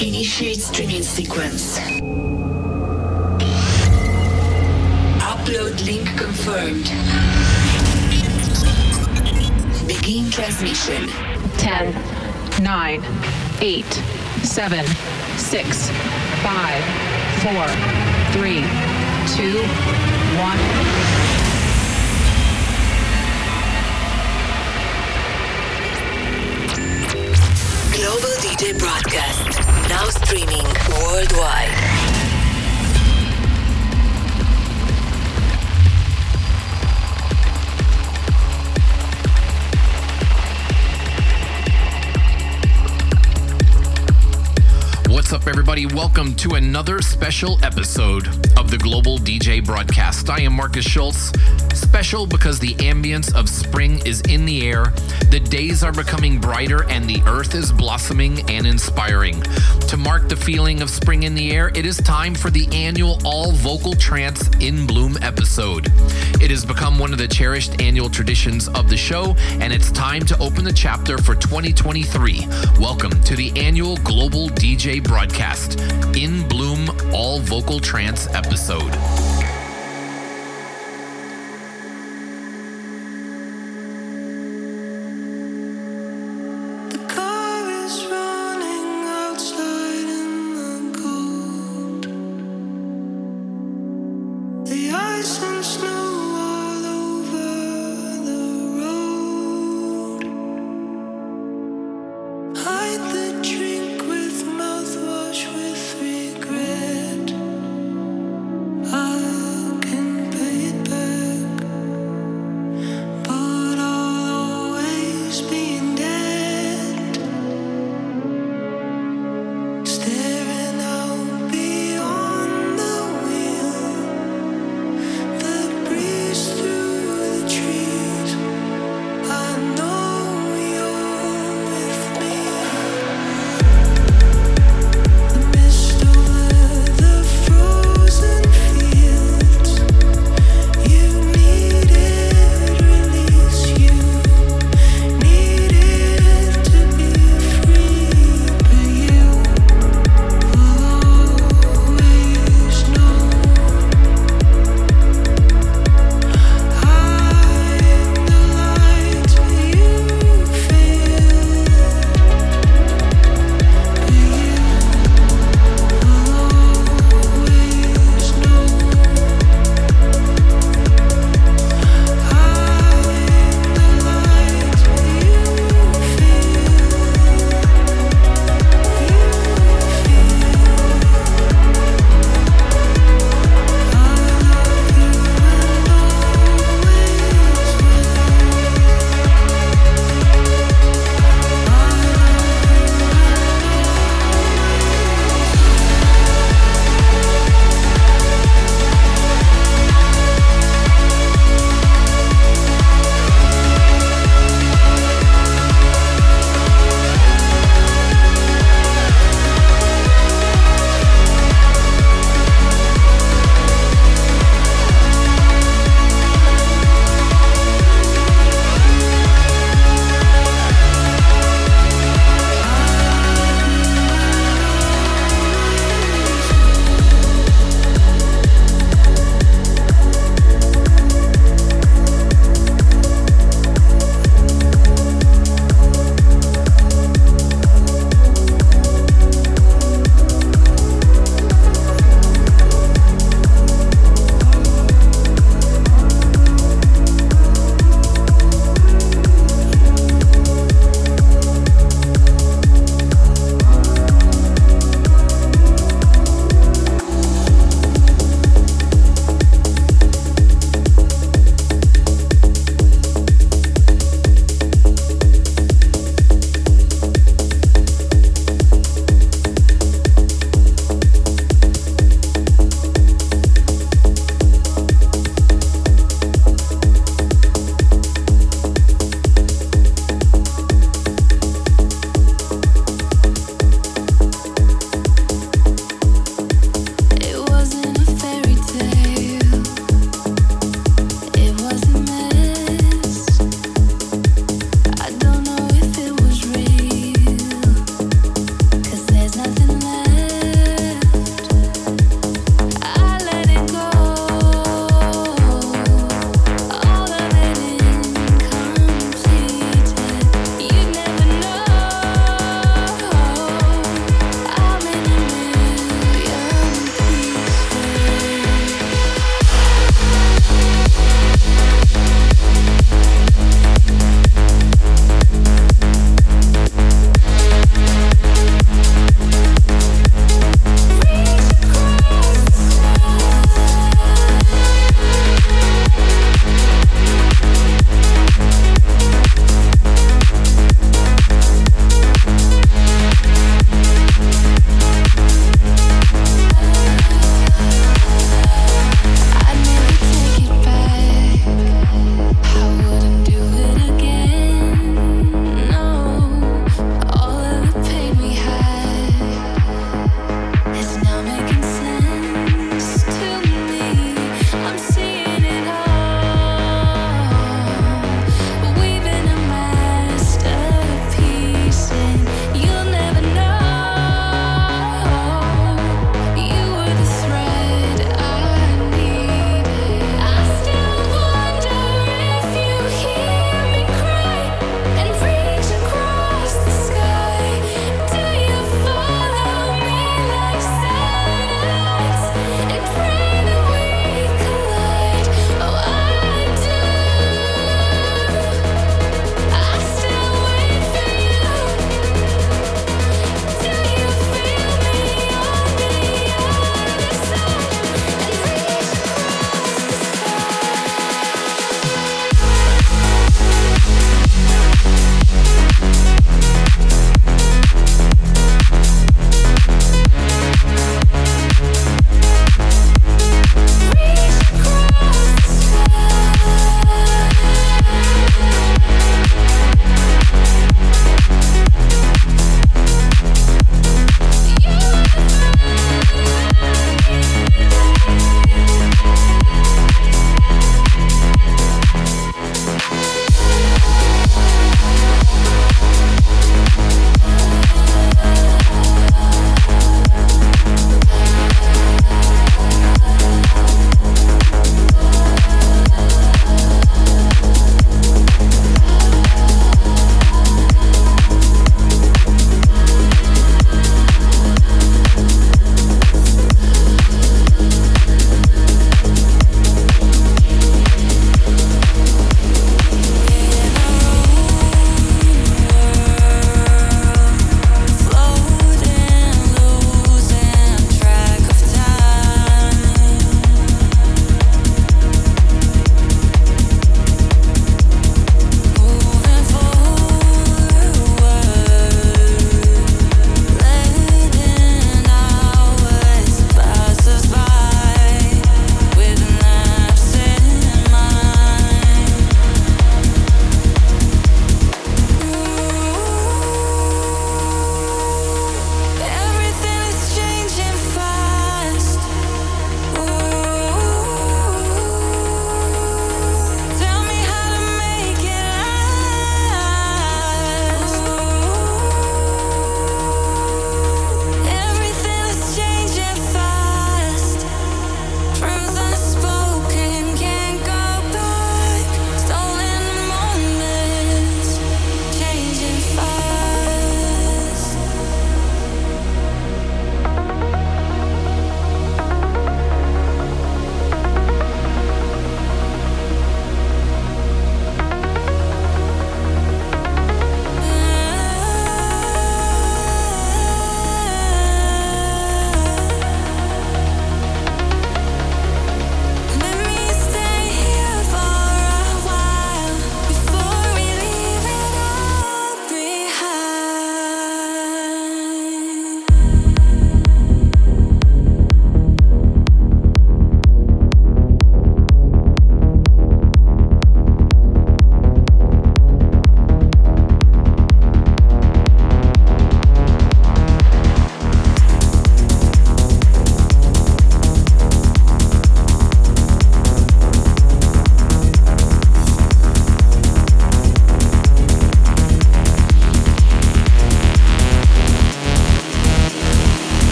Initiate streaming sequence. Upload link confirmed. Begin transmission. 10, 9, 8, 7, 6, 5, 4, 3, 2, 1. DJ broadcast. Now streaming worldwide. What's up, everybody? Welcome to another special episode of the Global DJ Broadcast. I am Markus Schulz. Special because the ambience of spring is in the air, the days are becoming brighter, and the earth is blossoming and inspiring. To mark the feeling of spring in the air, it is time for the annual All Vocal Trance in Bloom episode. It has become one of the cherished annual traditions of the show, and it's time to open the chapter for 2023. Welcome to the annual Global DJ Broadcast in Bloom All Vocal Trance episode.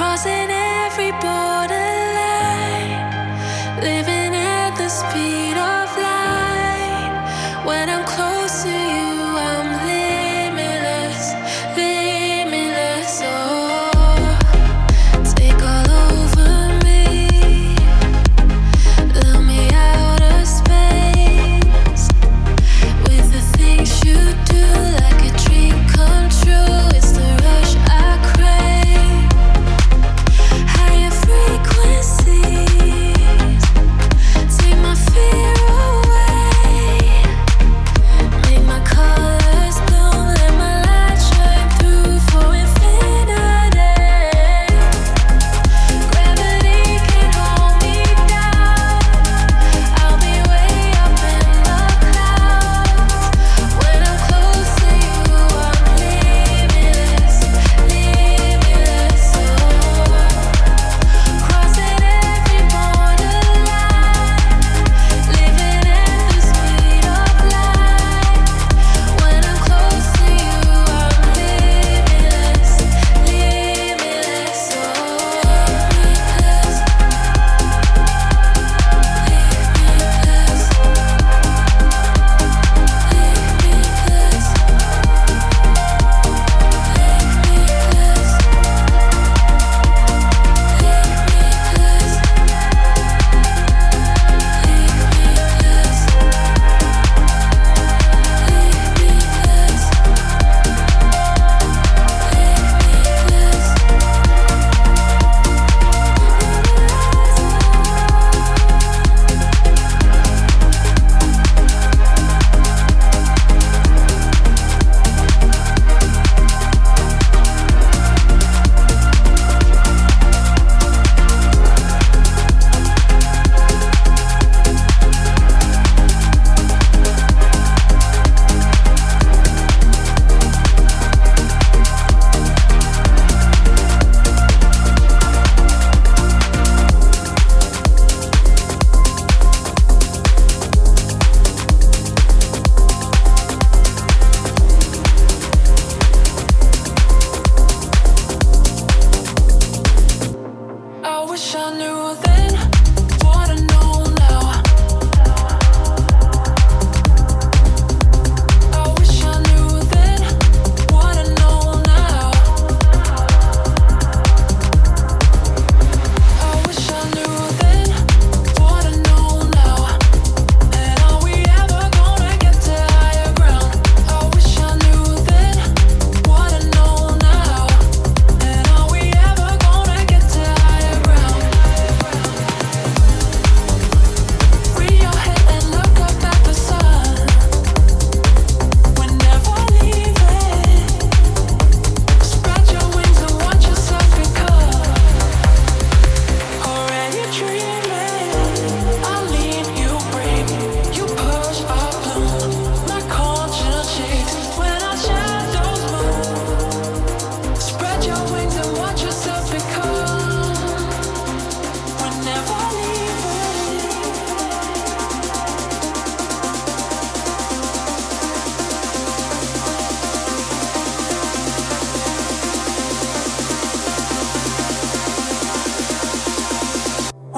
crossing every border.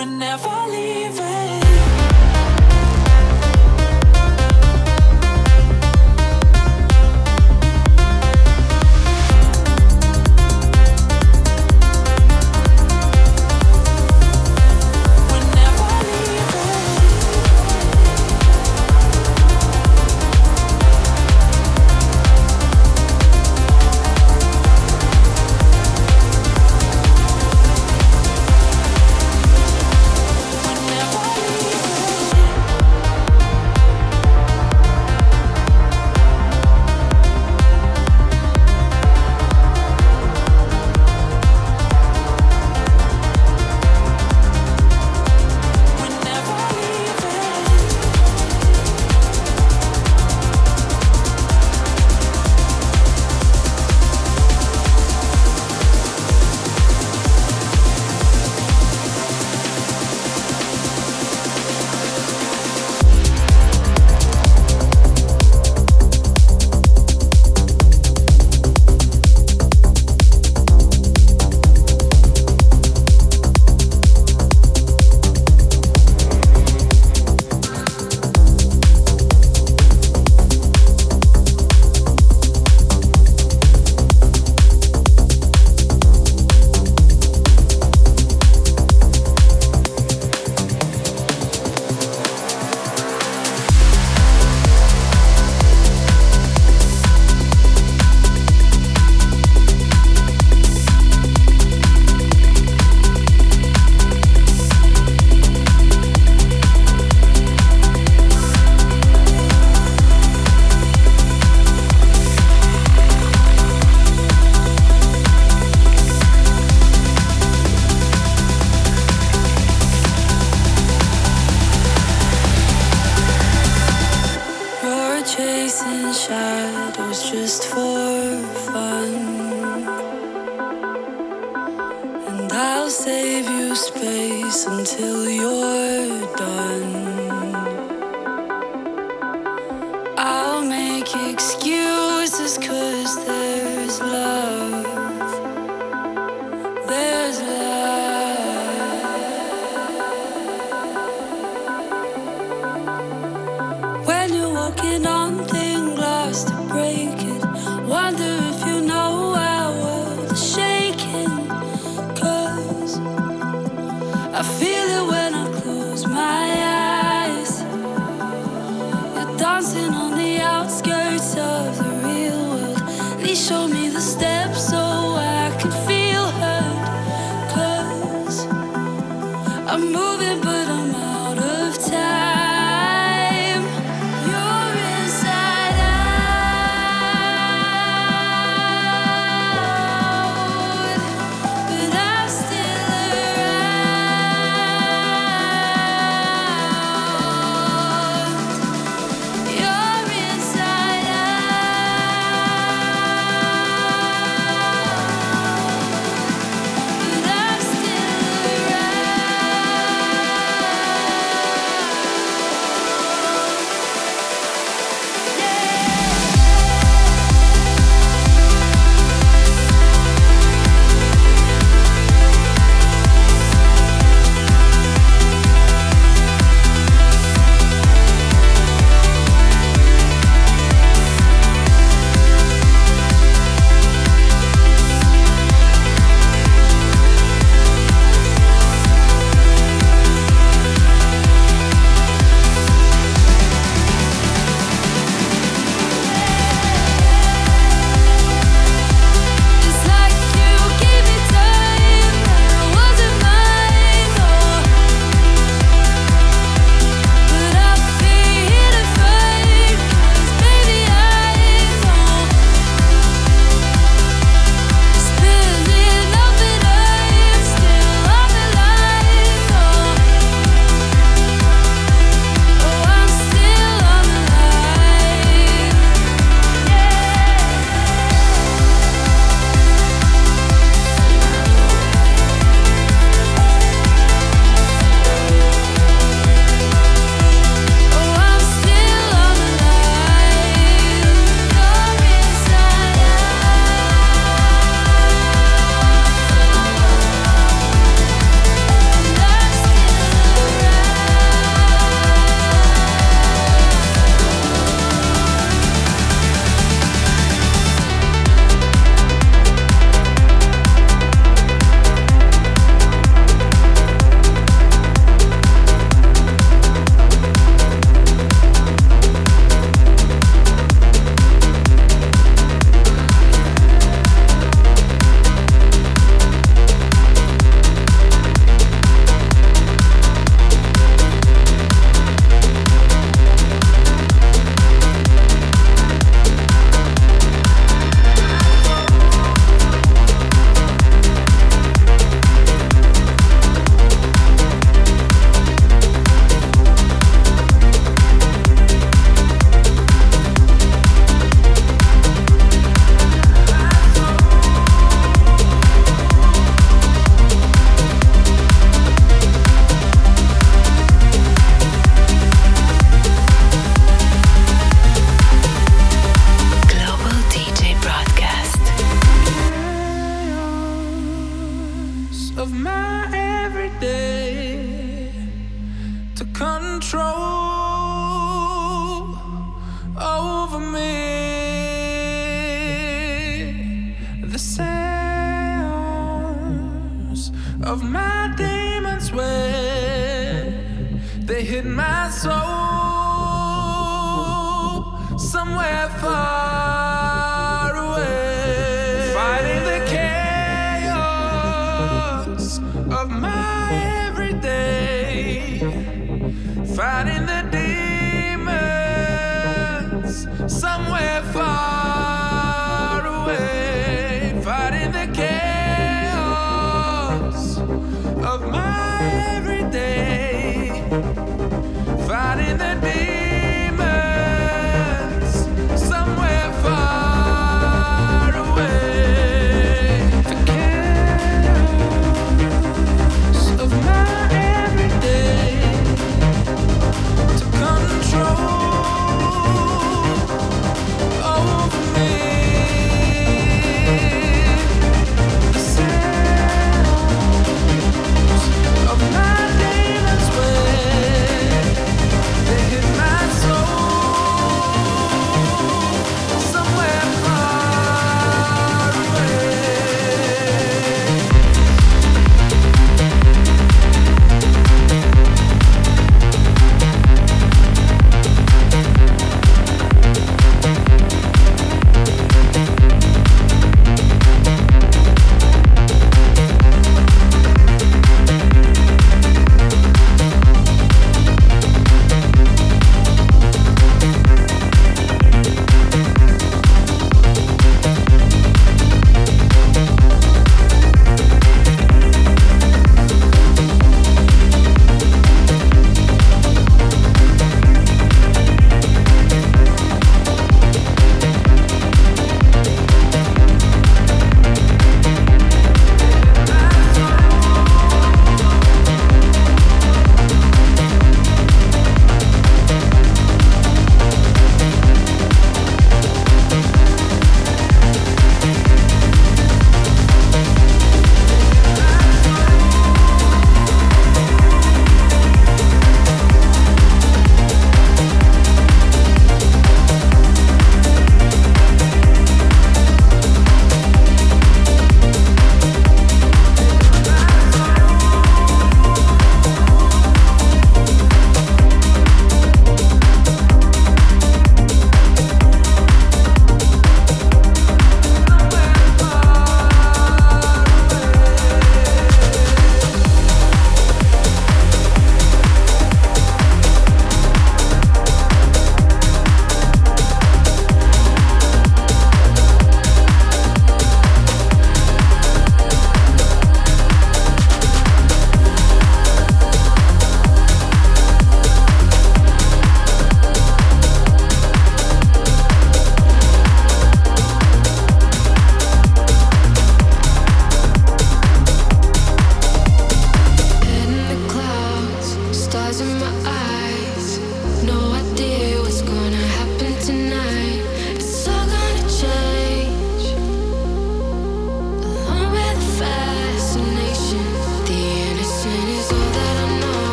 We're never leaving.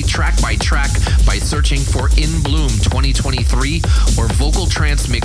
Track by track by searching for In Bloom 2023 or Vocal Trance Mix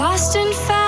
lost and found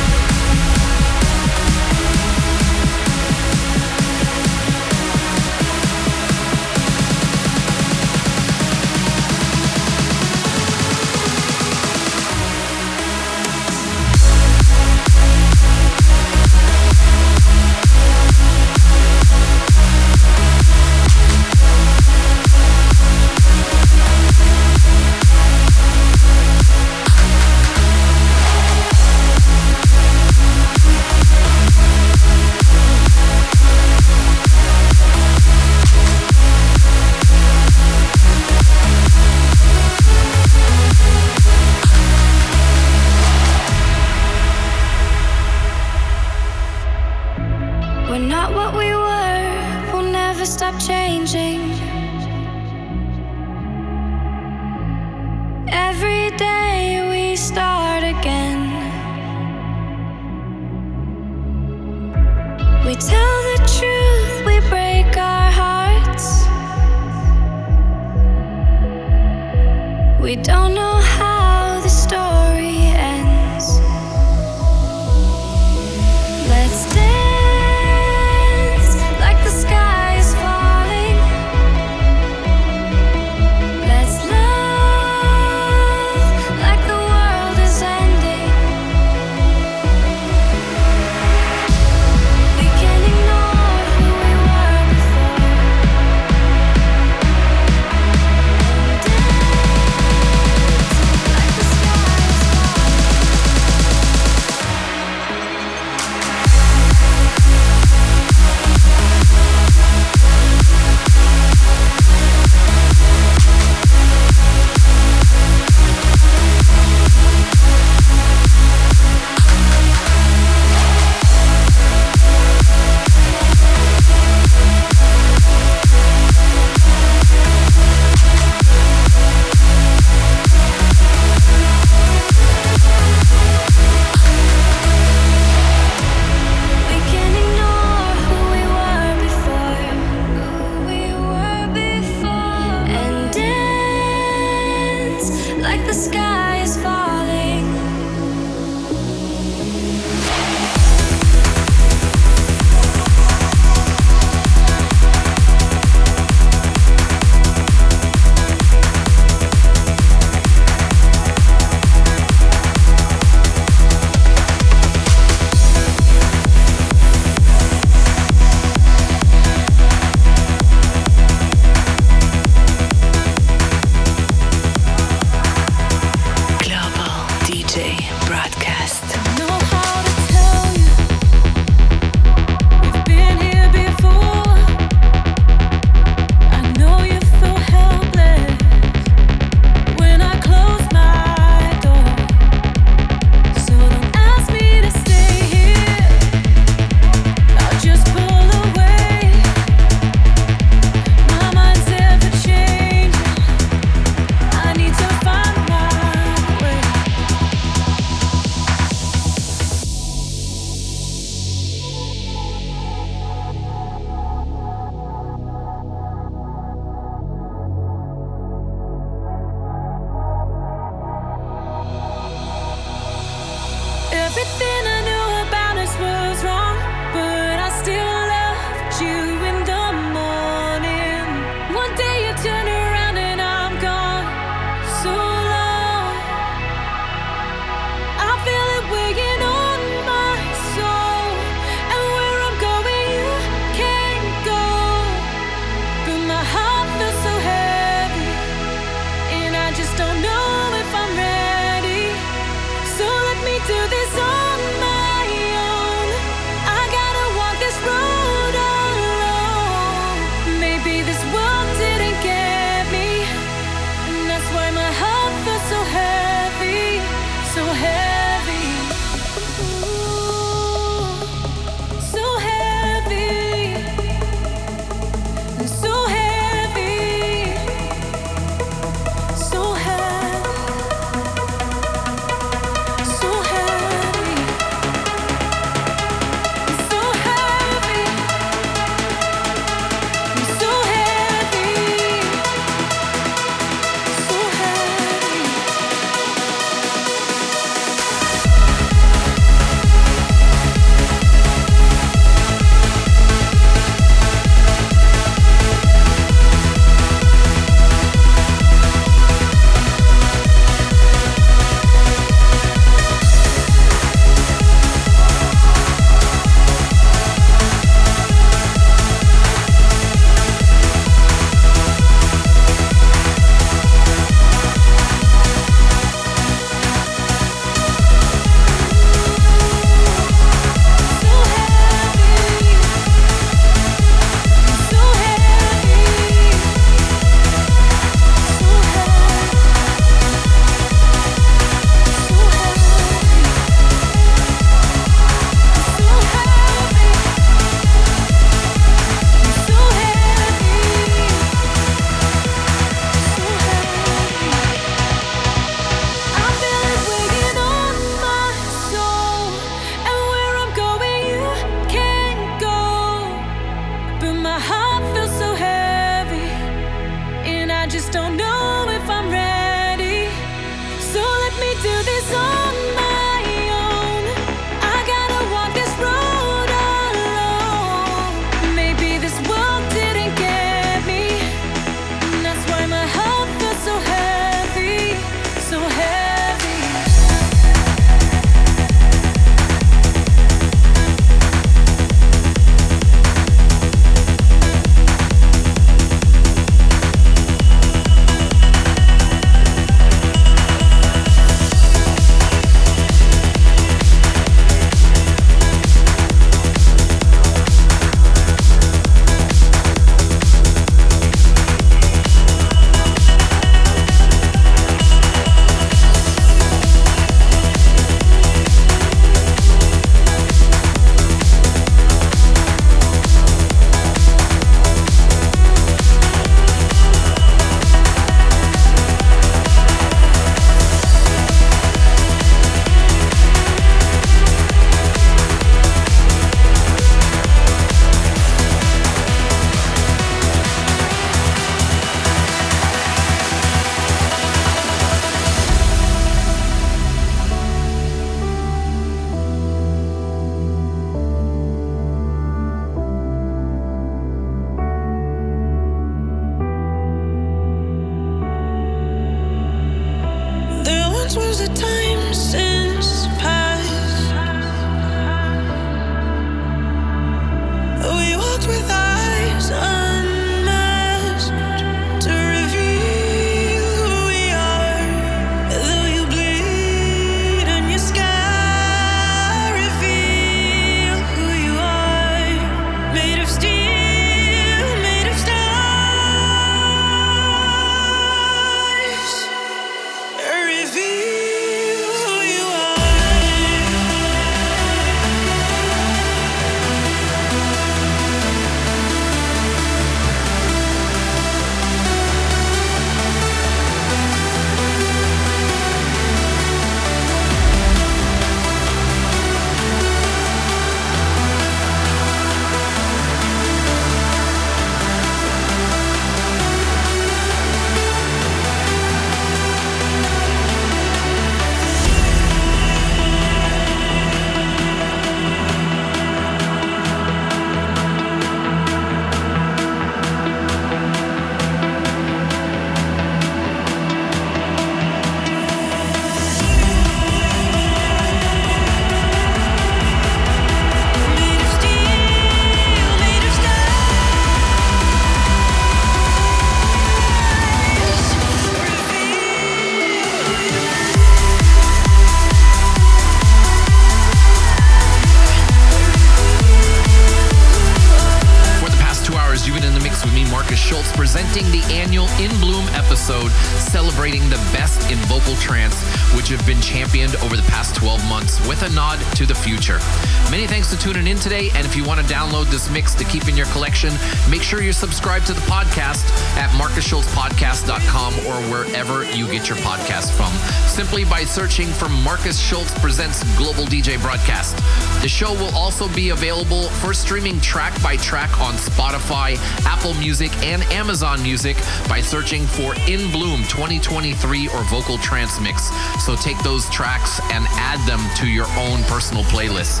sure to the podcast at markusschulzpodcast.com or wherever you get your podcast from, simply by searching for Markus Schulz Presents Global DJ Broadcast. The show will also be available for streaming track by track on Spotify, Apple Music, and Amazon Music by searching for In Bloom 2023 or Vocal Trance Mix. So take those tracks and add them to your own personal playlist.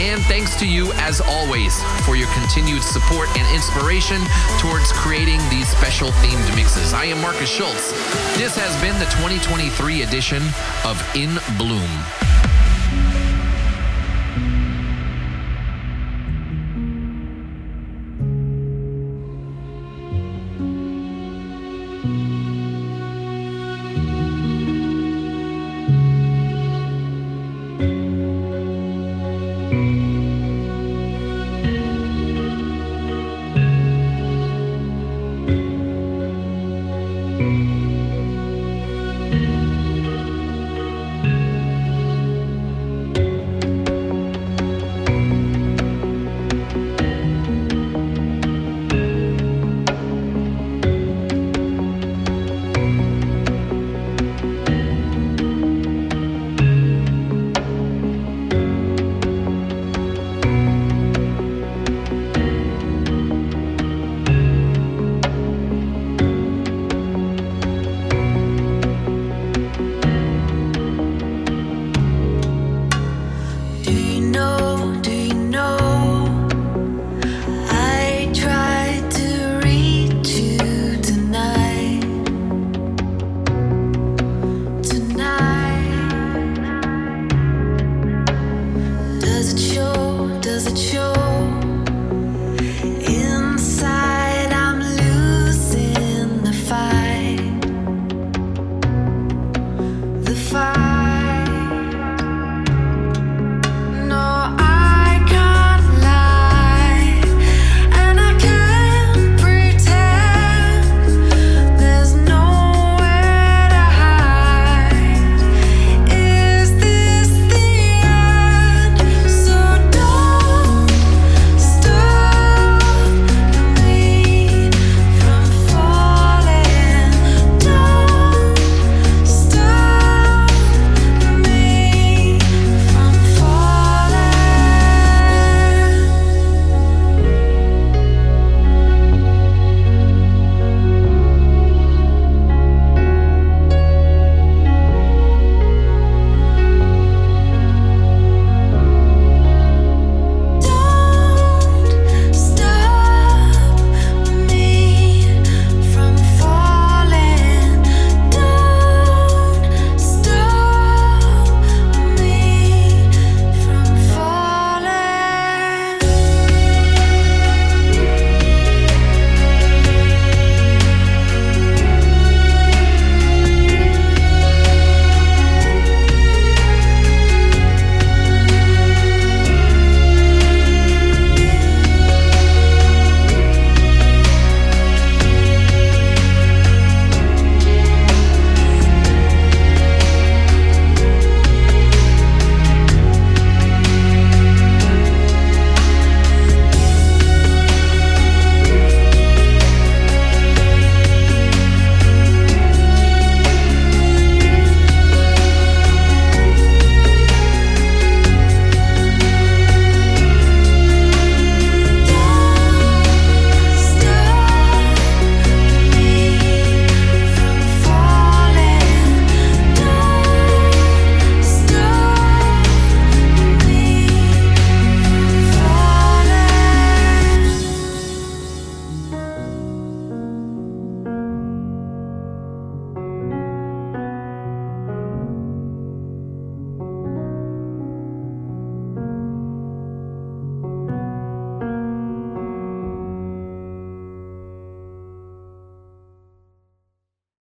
And thanks to you, as always, for your continued support and inspiration towards creating these special themed mixes. I am Markus Schulz. This has been the 2023 edition of In Bloom.